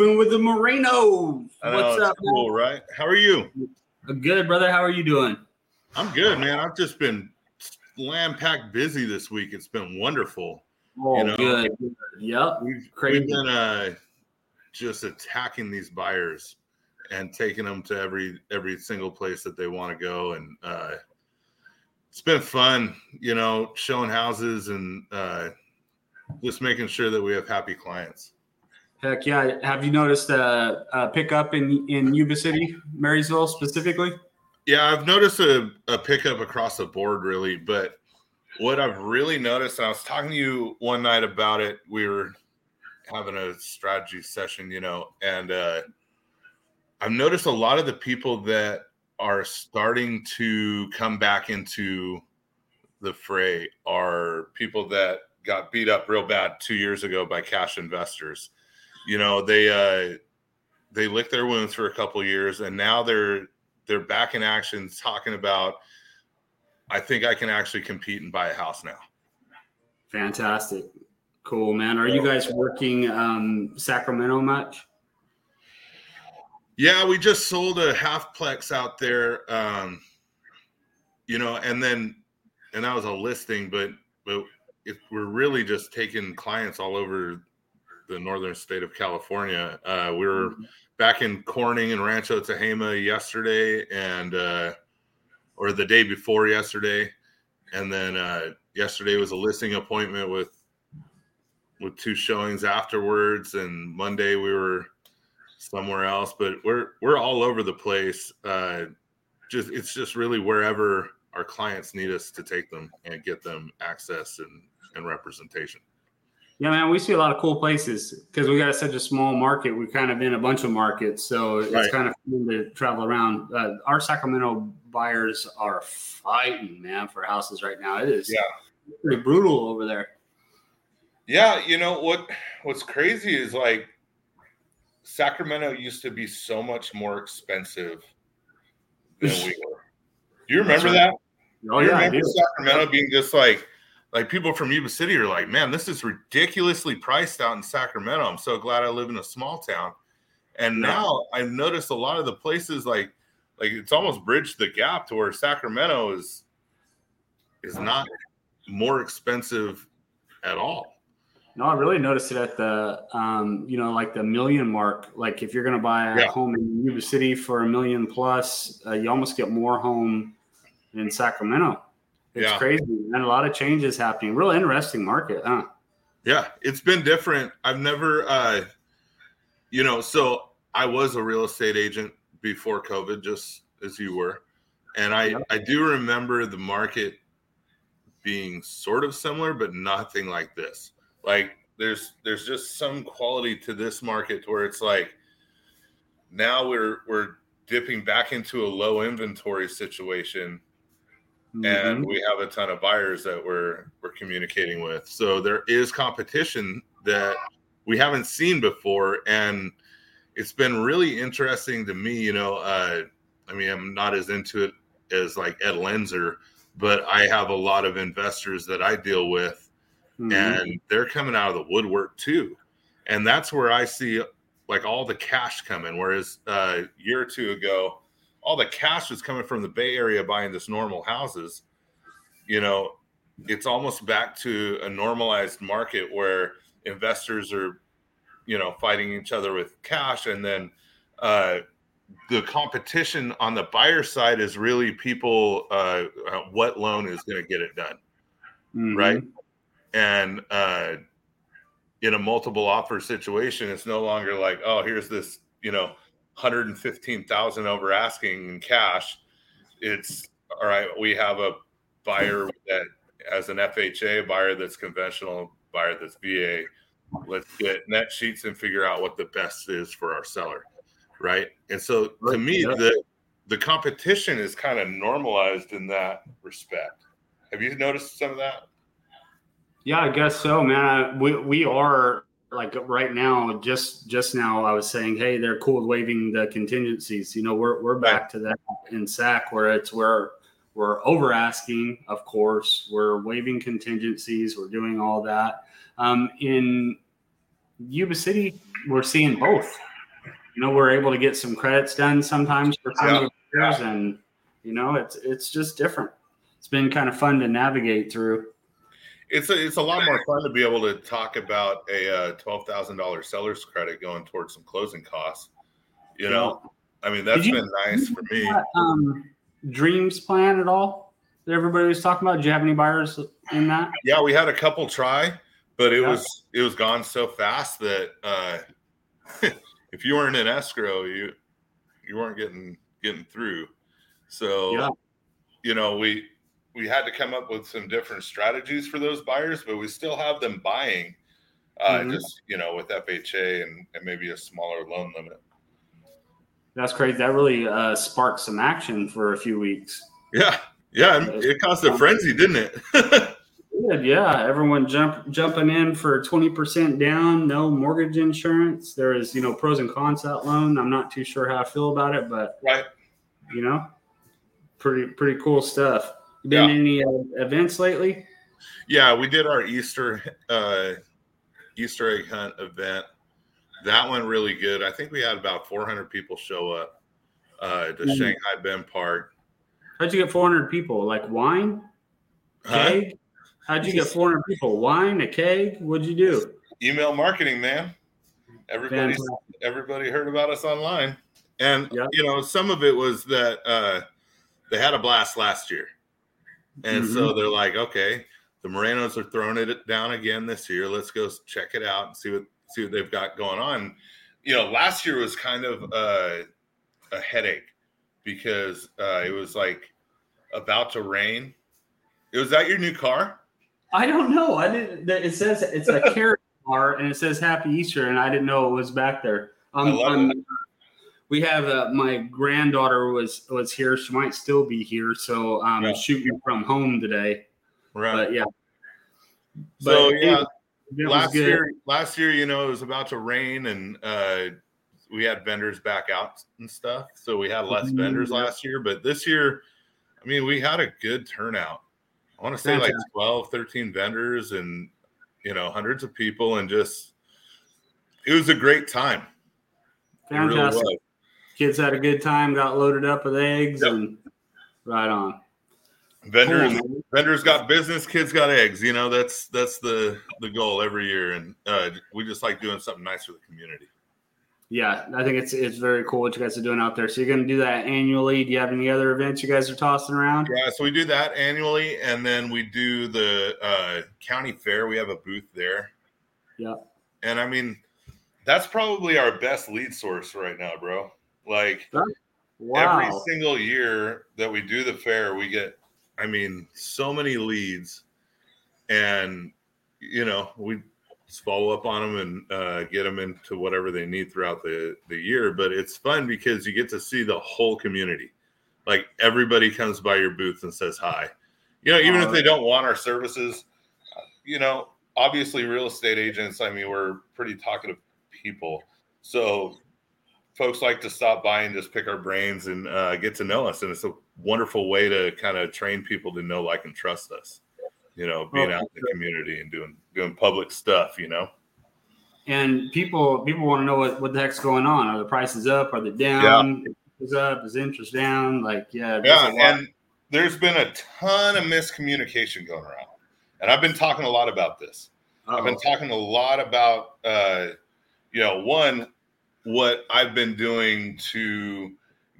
love that. Moving with the Moreno. What's up? Cool, man? right? How are you? Good, brother. How are you doing? I'm good, man. I've just been slam packed busy this week. It's been wonderful. Oh, you know? good. Yep. We've, Crazy. we've been uh, just attacking these buyers and taking them to every every single place that they want to go, and uh, it's been fun. You know, showing houses and uh, just making sure that we have happy clients. Heck yeah! Have you noticed a, a pickup in in Yuba City, Marysville specifically? Yeah, I've noticed a, a pickup across the board, really. But what I've really noticed, and I was talking to you one night about it. We were having a strategy session, you know, and uh, I've noticed a lot of the people that are starting to come back into the fray are people that got beat up real bad two years ago by cash investors. You know, they uh, they licked their wounds for a couple years, and now they're they're back in action, talking about. I think I can actually compete and buy a house now. Fantastic, cool, man. Are you guys working um, Sacramento much? Yeah, we just sold a half plex out there. Um, you know, and then and that was a listing, but but if we're really just taking clients all over the northern state of California. Uh, we were mm-hmm. back in Corning and Rancho Tehama yesterday, and uh, or the day before yesterday, and then uh, yesterday was a listing appointment with with two showings afterwards, and Monday we were somewhere else. But we're we're all over the place. Uh, just it's just really wherever our clients need us to take them and get them access and and representation. Yeah, man, we see a lot of cool places because we got such a small market. We're kind of in a bunch of markets, so it's right. kind of fun to travel around. Uh, our Sacramento buyers are fighting, man, for houses right now. It is yeah. pretty brutal over there. Yeah, you know what? What's crazy is like Sacramento used to be so much more expensive than we were. Do you remember that? Oh you yeah, remember Sacramento being just like like people from Yuba City are like, man, this is ridiculously priced out in Sacramento. I'm so glad I live in a small town. And now I've noticed a lot of the places like like it's almost bridged the gap to where Sacramento is is not more expensive at all. No, I really noticed it at the um, you know, like the million mark. Like if you're gonna buy a yeah. home in Yuba City for a million plus, uh, you almost get more home in Sacramento. It's yeah. crazy and a lot of changes happening. Real interesting market, huh? Yeah, it's been different. I've never, uh, you know, so I was a real estate agent before COVID, just as you were, and I yep. I do remember the market being sort of similar, but nothing like this. Like there's there's just some quality to this market where it's like now we're we're dipping back into a low inventory situation Mm-hmm. and we have a ton of buyers that we're we're communicating with. So there is competition that we haven't seen before, and it's been really interesting to me. You know, uh, I mean, I'm not as into it as like Ed Lenzer, but I have a lot of investors that I deal with, mm-hmm. and they're coming out of the woodwork too, and that's where I see like all the cash coming. Whereas uh, a year or two ago all the cash was coming from the Bay Area buying this normal houses, you know, it's almost back to a normalized market where investors are, you know, fighting each other with cash, and then uh, the competition on the buyer side is really people uh, uh what loan is going to get it done, mm-hmm. right? And uh, in a multiple offer situation, it's no longer like, oh, here's this, you know, 115,000 over asking in cash, it's all right. We have a buyer that as an FHA buyer that's conventional, buyer that's VA. Let's get net sheets and figure out what the best is for our seller, right? And so to me, the the competition is kind of normalized in that respect. Have you noticed some of that? Yeah, I guess so, man. We we are like right now, just just now, I was saying, hey, they're cool with waiving the contingencies. You know, we're we're back to that in SAC where it's where we're over asking, of course, we're waiving contingencies, we're doing all that. Um, in Yuba City, we're seeing both. You know, we're able to get some credits done sometimes for some yeah. of and you know, it's it's just different. It's been kind of fun to navigate through. It's a, it's a lot more fun to be able to talk about a uh, twelve thousand dollars seller's credit going towards some closing costs. You know. I mean that's you, been nice for me. That, um, dreams plan at all? That everybody was talking about. Did you have any buyers in that? Yeah, we had a couple try, but it yeah. was it was gone so fast that uh, if you weren't in escrow, you you weren't getting getting through. So, yeah. you know, we we had to come up with some different strategies for those buyers, but we still have them buying, uh, mm-hmm. just you know, with FHA and, and maybe a smaller loan limit. That's crazy. That really uh, sparked some action for a few weeks. Yeah, yeah, it caused a frenzy, didn't it? yeah. Everyone jump jumping in for twenty percent down, no mortgage insurance. There is, you know, pros and cons that loan. I'm not too sure how I feel about it, but right, you know, pretty pretty cool stuff. Been yeah. any uh, events lately? Yeah, we did our Easter uh, Easter egg hunt event. That went really good. I think we had about 400 people show up uh, to mm-hmm. Shanghai Bend Park. How'd you get 400 people? Like wine? Huh? How'd you get 400 people? Wine, a keg? What'd you do? Email marketing, man. Everybody, everybody heard about us online, and yep. you know, some of it was that uh, they had a blast last year, and mm-hmm. so they're like, okay, the Morenos are throwing it down again this year. Let's go check it out and see what see what they've got going on. You know, last year was kind of a, a headache because uh, it was like about to rain. Was that your new car? I don't know. I didn't. It says it's a carrot car, and it says Happy Easter, and I didn't know it was back there. Um, um we have uh, my granddaughter was was here. She might still be here, so um, yeah. shooting from home today. Right. But yeah. So yeah, it last year, last year, you know, it was about to rain, and uh, we had vendors back out and stuff. So we had less mm-hmm. vendors last year, but this year, I mean, we had a good turnout. I want to say Fantastic. like 12, 13 vendors and, you know, hundreds of people and just, it was a great time. Fantastic. Really Kids had a good time, got loaded up with eggs yep. and right on. Vendors, cool, vendors got business, kids got eggs. You know, that's, that's the, the goal every year. And uh, we just like doing something nice for the community yeah, I think it's it's very cool what you guys are doing out there. So you're going to do that annually. Do you have any other events you guys are tossing around? Yeah, so we do that annually, and then we do the uh, county fair. We have a booth there. Yeah, and I mean, that's probably our best lead source right now, bro. Like wow. every single year that we do the fair, we get, I mean, so many leads, and you know, we follow up on them and uh, get them into whatever they need throughout the, the year. But it's fun because you get to see the whole community. Like everybody comes by your booth and says hi. You know, even if they don't want our services, you know, obviously real estate agents, I mean, we're pretty talkative people. So folks like to stop by and just pick our brains and uh, get to know us. And it's a wonderful way to kind of train people to know, like, and trust us you know, being oh, out in the community and doing doing public stuff, you know. And people people want to know what, what the heck's going on. Are the prices up? Are they down? Yeah. Is up? Is interest down? Like, yeah. Yeah, and there's been a ton of miscommunication going around. And I've been talking a lot about this. Uh-oh. I've been talking a lot about uh, you know, one, what I've been doing to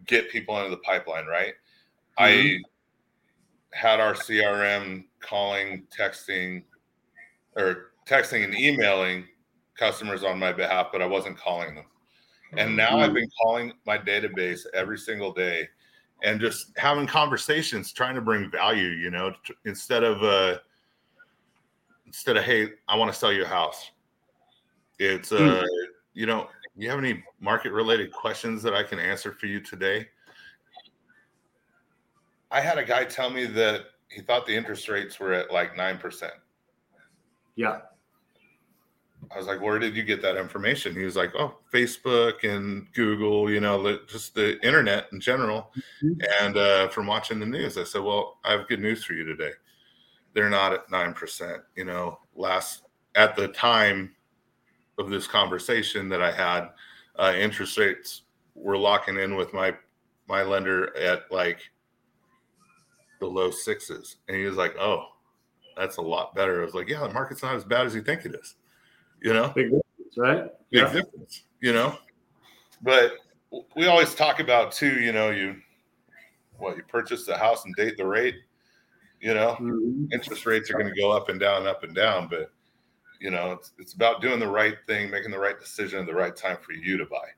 get people into the pipeline, right? Mm-hmm. I had our CRM calling, texting, or texting and emailing customers on my behalf, but I wasn't calling them. And now I've been calling my database every single day and just having conversations, trying to bring value, you know, instead of, uh, instead of, Hey, I want to sell you a house. It's, uh, you know, you have any market related questions that I can answer for you today? I had a guy tell me that he thought the interest rates were at like 9%. Yeah. I was like, where did you get that information? He was like, oh, Facebook and Google, you know, just the internet in general. Mm-hmm. And uh, from watching the news, I said, well, I have good news for you today. They're not at 9%. You know, last at the time of this conversation that I had, uh, interest rates were locking in with my my lender at like the low sixes, and he was like, "Oh, that's a lot better." I was like, "Yeah, the market's not as bad as you think it is." You know, big difference, right? Big yeah. difference. You know, but we always talk about too. You know, you what you purchase the house and date the rate. You know, mm-hmm. interest rates are going to go up and down, up and down, but you know, it's it's about doing the right thing, making the right decision at the right time for you to buy.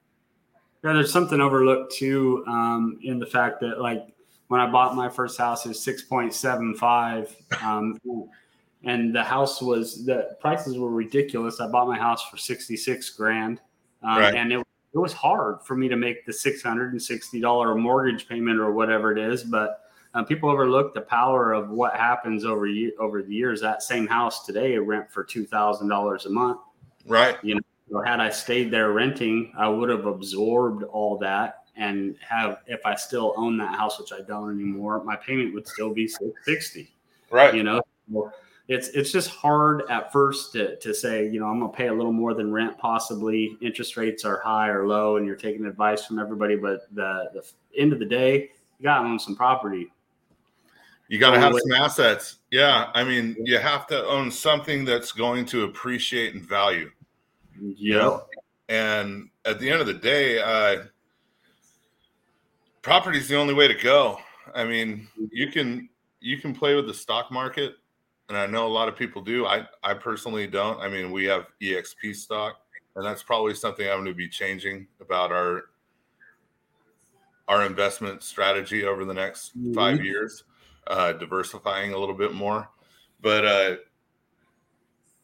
Yeah, there's something overlooked too um, in the fact that like when I bought my first house, it was six point seven five, um, and the house was the prices were ridiculous. I bought my house for sixty six grand, um, right. and it it was hard for me to make the six hundred and sixty dollar mortgage payment or whatever it is, but uh, people overlook the power of what happens over over the years. That same house today rent for two thousand dollars a month. Right. You know, so had I stayed there renting, I would have absorbed all that and have if I still own that house, which I don't anymore, my payment would still be six sixty. Right. You know. it's it's just hard at first to, to say you know i'm going to pay a little more than rent possibly interest rates are high or low and you're taking advice from everybody but the, the end of the day you got to own some property you got to have some assets. Yeah. I mean, you have to own something that's going to appreciate and value. Yeah. And at the end of the day, uh, property is the only way to go. I mean, you can you can play with the stock market, and I know a lot of people do. I I personally don't. I mean, we have EXP stock, and that's probably something I'm going to be changing about our our investment strategy over the next mm-hmm. five years uh, diversifying a little bit more. But uh,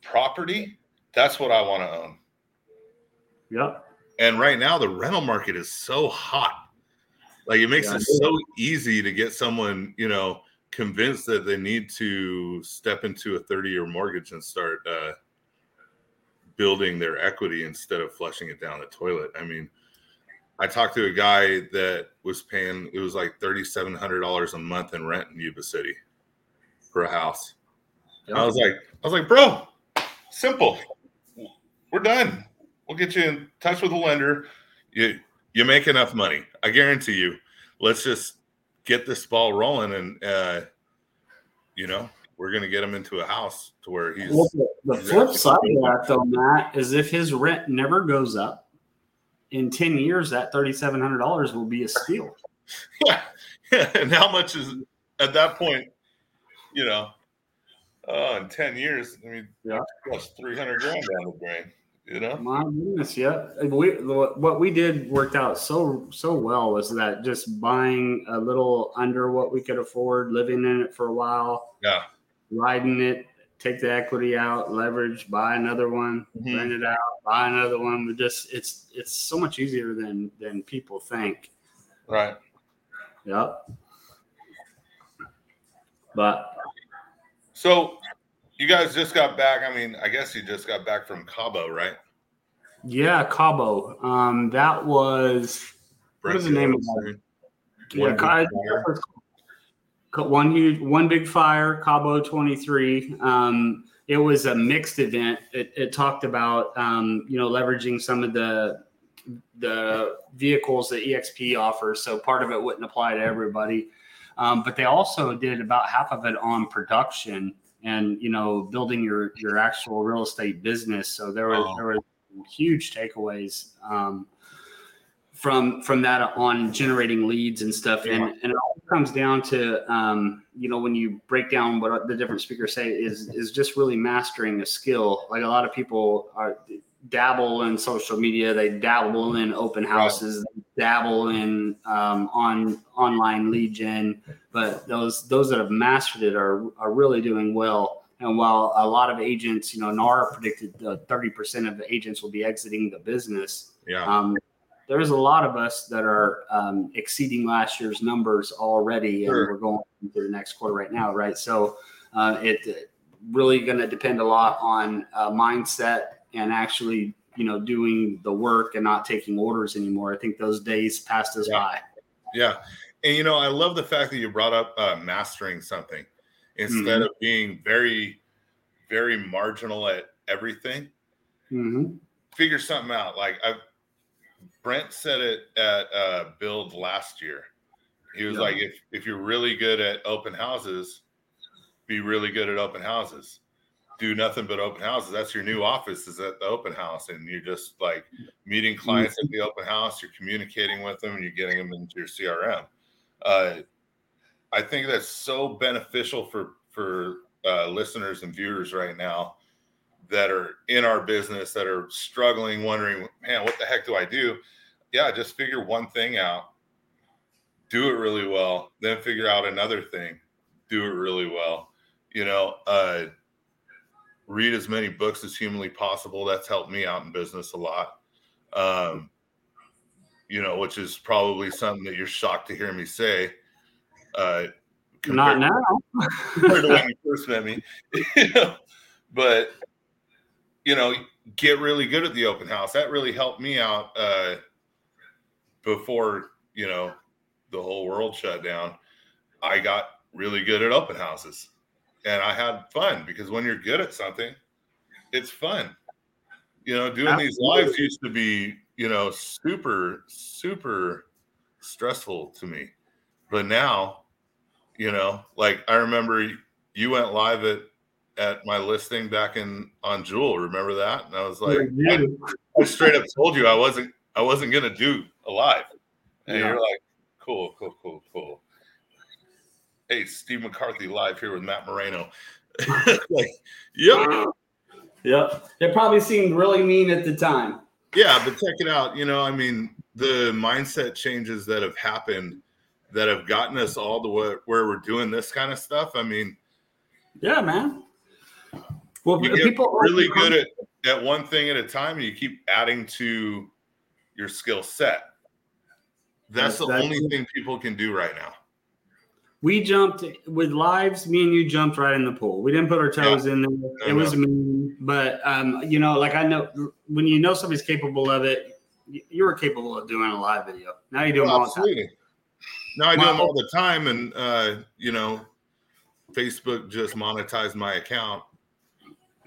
property, that's what I want to own. Yep. And right now, the rental market is so hot. Like it makes yeah, it so easy to get someone, you know, convinced that they need to step into a 30 year mortgage and start uh, building their equity instead of flushing it down the toilet. I mean, I talked to a guy that was paying it was like thirty seven hundred dollars a month in rent in Yuba City for a house. I was like, I was like, bro, simple. We're done. We'll get you in touch with a lender. You you make enough money. I guarantee you. Let's just get this ball rolling and uh, you know, we're gonna get him into a house to where he's well, the, the flip side of that though, Matt, is if his rent never goes up in 10 years, that $3,700 will be a steal. Yeah. And how much is at that point, you know, uh, in 10 years, I mean, yeah. plus 300 grand down the drain, you know? My goodness. Yeah. We, what we did worked out so, so well was that just buying a little under what we could afford, living in it for a while. Yeah. Riding it take the equity out, leverage, buy another one, mm-hmm. rent it out, buy another one. We just it's it's so much easier than than people think. Right. Yep. But so you guys just got back. I mean, I guess you just got back from Cabo, right? Yeah, Cabo. Um, that was what is the name of that? Yeah, one huge, one big fire, Cabo 23. Um, it was a mixed event. It, it talked about um, you know leveraging some of the the vehicles that EXP offers. So part of it wouldn't apply to everybody, um, but they also did about half of it on production and you know building your your actual real estate business. So there was oh. there were huge takeaways. Um, from from that on generating leads and stuff. And and it all comes down to um, you know when you break down what the different speakers say is is just really mastering a skill. Like a lot of people are dabble in social media. They dabble in open houses. Right. dabble in um, on online lead gen. But those those that have mastered it are are really doing well. And while a lot of agents you know NAR predicted uh, 30% of the agents will be exiting the business yeah. Um, there's a lot of us that are um, exceeding last year's numbers already, and sure. we're going into the next quarter right now, right? So uh, it really going to depend a lot on uh, mindset and actually, you know, doing the work and not taking orders anymore. I think those days passed us yeah. by. Yeah, and you know, I love the fact that you brought up uh, mastering something instead mm-hmm. of being very, very marginal at everything. Mm-hmm figure something out. Like I, Brent said it at uh, Build last year. He was yeah. like, if if you're really good at open houses, be really good at open houses. Do nothing but open houses. That's your new office is at the open house, and you're just like meeting clients at the open house. You're communicating with them, and you're getting them into your CRM. Uh, I think that's so beneficial for for uh, listeners and viewers right now that are in our business that are struggling, wondering, man, what the heck do I do? Yeah, just figure one thing out, do it really well, then figure out another thing, do it really well. You know, uh, read as many books as humanly possible. That's helped me out in business a lot. Um, you know, which is probably something that you're shocked to hear me say. Uh, Not now. compared to when you first met me. you know, but you know, get really good at the open house. That really helped me out uh, before you know the whole world shut down. I got really good at open houses, and I had fun because when you're good at something, it's fun. You know, doing Absolutely. these lives used to be you know super super stressful to me, but now, you know, like I remember you went live at at my listing back in on Jewel. Remember that? And I was like, I, I, straight up told you I wasn't I wasn't gonna do a live. And yeah. you're like, cool, cool, cool, cool. Hey, Steve McCarthy live here with Matt Moreno. like, yep. Yep. It probably seemed really mean at the time. Yeah, but check it out. You know, I mean, the mindset changes that have happened that have gotten us all to where, where we're doing this kind of stuff. I mean, yeah, man. Well, you people really good at, at one thing at a time, and you keep adding to your skill set. That's, the only thing people can do right now. We jumped with lives. Me and you jumped right in the pool. We didn't put our toes yeah. in there. It was mean, but um, you know, like I know when you know somebody's capable of it, you were capable of doing a live video. Now you do them all the time. Now I do them all the time, and uh, you know, Facebook just monetized my account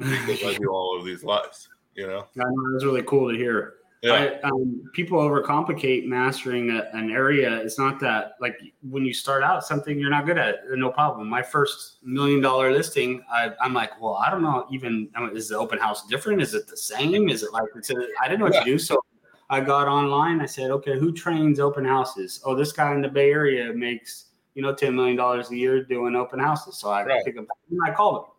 because I do all of these lives. You know, I know that's really cool to hear. Yeah. I, um, people overcomplicate mastering a, an area. It's not that like when you start out something you're not good at, no problem. My first million dollar listing, I, am like, well, I don't know. Even is the open house different? Is it the same? Is it like it's a, I didn't know what yeah. to do, so I got online. I said, okay, who trains open houses? Oh, this guy in the Bay Area makes you know ten million dollars a year doing open houses. So I right. pick up. I called him.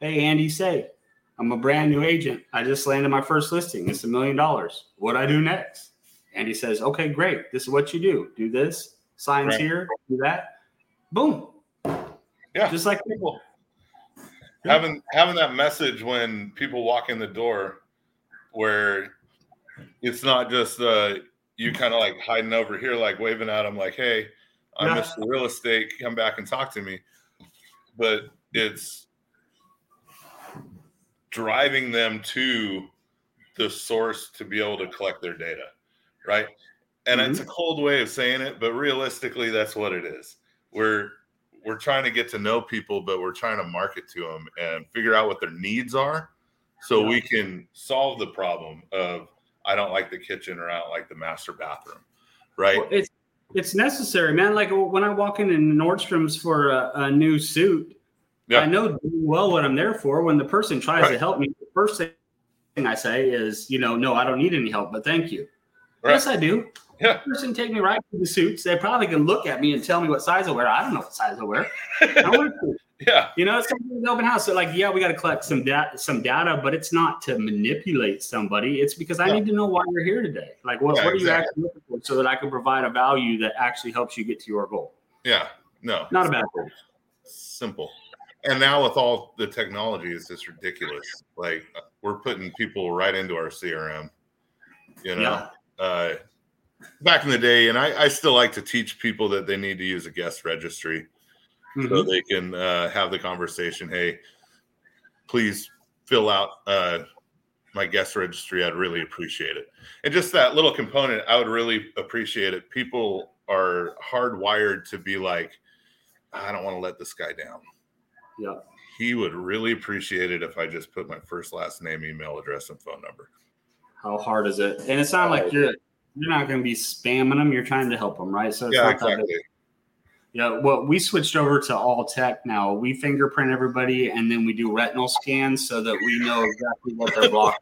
Hey, Andy, say I'm a brand new agent. I just landed my first listing. It's a million dollars. What do I do next? And he says, okay, great. This is what you do. Do this, signs right. here, do that. Boom. Yeah. Just like people. Having having that message when people walk in the door where it's not just uh you kind of like hiding over here, like waving at them, like, hey, I'm yeah. Mr. Real Estate, come back and talk to me. But it's driving them to the source to be able to collect their data, right? And mm-hmm. it's a cold way of saying it, but realistically, that's what it is. We're we're trying to get to know people, but we're trying to market to them and figure out what their needs are, so we can solve the problem of I don't like the kitchen or I don't like the master bathroom, right? Well, it's it's necessary, man. Like when I walk in in Nordstrom's for a, a new suit, yeah. I know well what I'm there for. When the person tries right. to help me, the first thing I say is, you know, no, I don't need any help, but thank you. Right. Yes, I do. Yeah. The person take me right to the suits. They probably can look at me and tell me what size I wear. I don't know what size I wear. I yeah. You know, it's like an open house. So, like, yeah, we got to collect some data, some data, but it's not to manipulate somebody. It's because I yeah. need to know why you're here today. Like, what, yeah, what are exactly. you actually looking for, so that I can provide a value that actually helps you get to your goal. Yeah. No. Not a bad thing. Simple and now with all the technology, it's just ridiculous. Like we're putting people right into our CRM. You know, yeah. uh, back in the day, and I, I, still like to teach people that they need to use a guest registry mm-hmm. so they can uh, have the conversation. Hey, please fill out uh, my guest registry. I'd really appreciate it. And just that little component, I would really appreciate it. People are hardwired to be like, I don't want to let this guy down. Yeah. He would really appreciate it if I just put my first last name, email address, and phone number. how hard is it? And it's not like oh. you're you're not going to be spamming them. You're trying to help them, right? So yeah, exactly. Yeah, well, we switched over to all tech now. We fingerprint everybody, and then we do retinal scans so that we know exactly what they're blocking.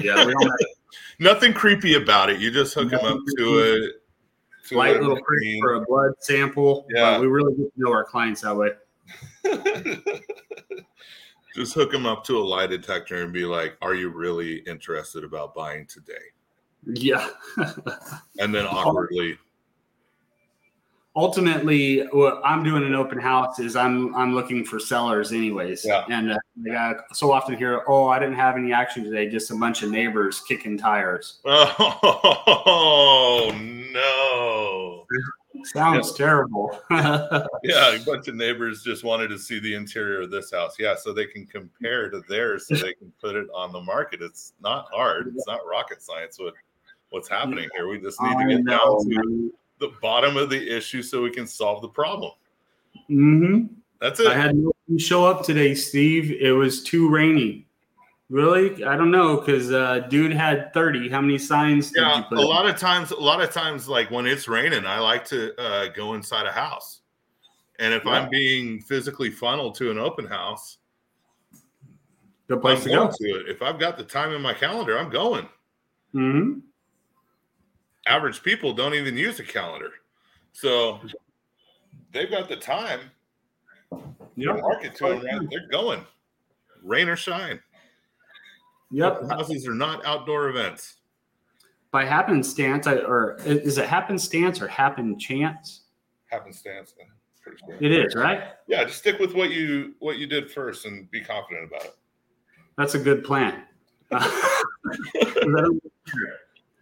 yeah, we don't nothing creepy about it. You just hook them up to a to light a little prick for a blood sample. Yeah, we really get to know our clients that way. just hook them up to a lie detector and be like, "Are you really interested about buying today?" Yeah, and then awkwardly ultimately what i'm doing an open house is i'm i'm looking for sellers anyways yeah. and uh, i so often hear oh i didn't have any action today just a bunch of neighbors kicking tires oh no sounds yeah. terrible yeah a bunch of neighbors just wanted to see the interior of this house yeah so they can compare to theirs so they can put it on the market it's not hard it's not rocket science what what's happening here we just need to get down to the bottom of the issue so we can solve the problem. Mm-hmm. That's it. I had no show up today, Steve. It was too rainy. Really? I don't know because uh, dude had thirty. How many signs? Yeah, a lot of times. A lot of times, like when it's raining, I like to uh, go inside a house, and if yeah. I'm being physically funneled to an open house, the place I'm to go to it. If I've got the time in my calendar, I'm going. Hmm average people don't even use a calendar. So they've got the time. Yep. Market to them, right? They're going, rain or shine. Yep. Houses are not outdoor events. By happenstance, I, or is it happenstance or happen chance? Happenstance. It is right. Yeah, just stick with what you what you did first and be confident about it. That's a good plan.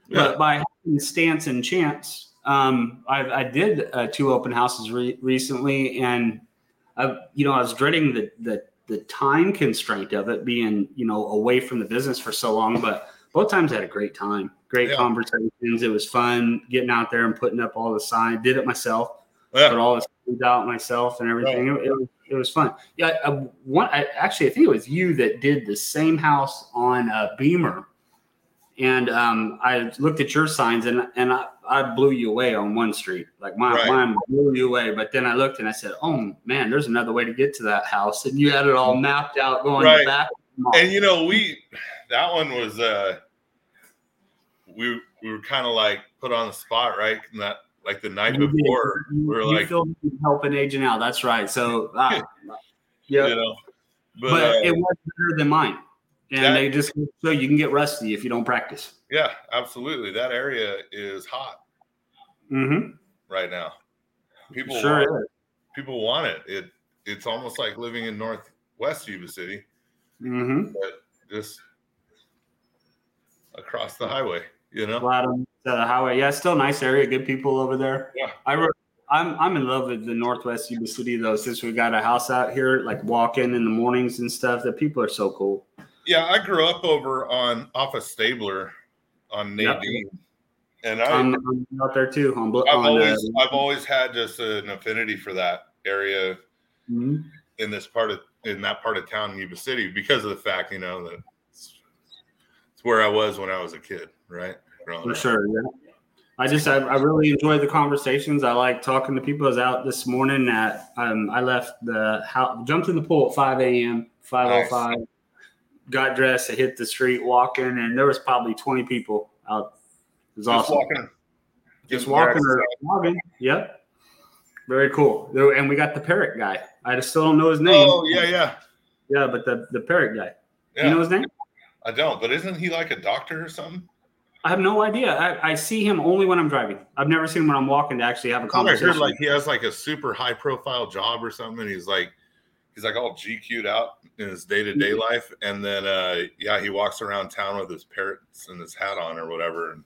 Yeah. But by stance and chance, um, I, I, did uh, two open houses re- recently, and I, you know, I was dreading the, the the time constraint of it being, you know, away from the business for so long. But both times I had a great time, great yeah. conversations. It was fun getting out there and putting up all the signs. Did it myself, yeah. put all the signs out myself and everything. Right. It, it, was, it was fun. Yeah, I, one. I, actually, I think it was you that did the same house on a Beamer and um, I looked at your signs and and I, I blew you away on one street. Like my right. mine blew you away. But then I looked and I said, "Oh man, there's another way to get to that house." And you had it all mapped out going right. back. And you know, we that one was uh we we were kind of like put on the spot, right? And that like the night you before, did. we were you like helping agent out. That's right. So uh, yeah, you know, but, but uh, it was better than mine and that, they just so you can get rusty if you don't practice. Yeah, absolutely. That area is hot mm-hmm. right now. People sure want, people want it. It it's almost like living in Northwest Yuba City, mm-hmm. but just across the highway. You know, flat on the highway. Yeah, still nice area. Good people over there. Yeah, I. Re- I'm I'm in love with the Northwest Yuba City though. Since we got a house out here, like walking in the mornings and stuff, the people are so cool. Yeah, I grew up over on off of Stabler on Nadine. Yep. And I, I'm, I'm, out there too. On, I've on, always uh, I've always had just an affinity for that area mm-hmm. in this part of in that part of town in Yuba City because of the fact, you know, that it's, it's where I was when I was a kid, right? Growing for up. sure, yeah. I just I, I, really enjoy the conversations. I like talking to people. I was out this morning at um, I left the house, jumped in the pool at 5 a.m. 505. Nice got dressed, I hit the street walking, and there was probably 20 people out. It was Just awesome. Walking. Just walking or walking. Yep. Very cool. And we got the parrot guy. I just still don't know his name. Oh, yeah, yeah. Yeah, but the, the parrot guy. Yeah. You know his name? I don't, but isn't he like a doctor or something? I have no idea. I, I, see him only when I'm driving. I've never seen him when I'm walking to actually have a conversation. I heard like he has like a super high profile job or something. And he's like he's like all GQ'd out in his day to day life, and then uh, yeah, he walks around town with his parrots and his hat on or whatever.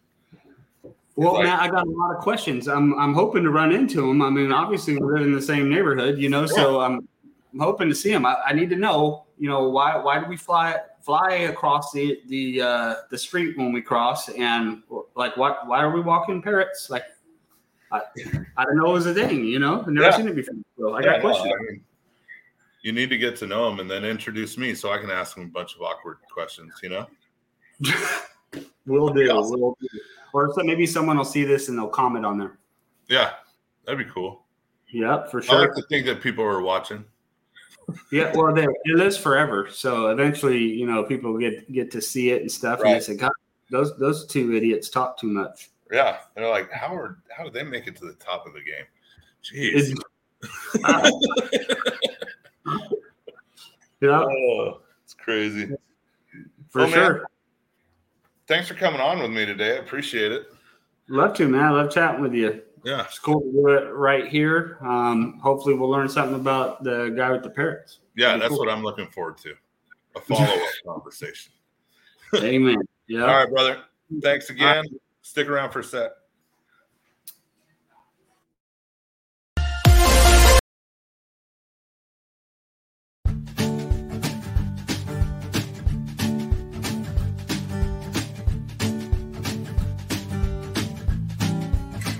well, like, Matt, I got a lot of questions. I'm I'm hoping to run into him. I mean, obviously we live in the same neighborhood, you know, yeah. so I'm, I'm hoping to see him. I, I, need to know, you know, why why do we fly fly across the the uh, the street when we cross, and like what why are we walking parrots? Like I, I don't know it was a thing, you know. I've never yeah. seen it before. So I got yeah, questions. No, I mean, you need to get to know him and then introduce me so I can ask him a bunch of awkward questions, you know? We'll do. Awesome. We'll do. Or so maybe someone will see this and they'll comment on there. Yeah, that'd be cool. Yep, for sure. I like to think that people are watching. Yeah, well, they, it lives forever. So eventually, you know, people get get to see it and stuff, right. and they say, "God, those those two idiots talk too much." Yeah, they're like, "How are how did they make it to the top of the game?" Jeez. yeah, oh, it's crazy. For well, sure. Man, thanks for coming on with me today. I appreciate it. Love to, man. I love chatting with you. Yeah, it's cool to do it right here. Um, hopefully, we'll learn something about the guy with the parrots. Yeah, that's cool. what I'm looking forward to. A follow up conversation. Amen. Yeah. All right, brother. Thanks again. Right. Stick around for a sec.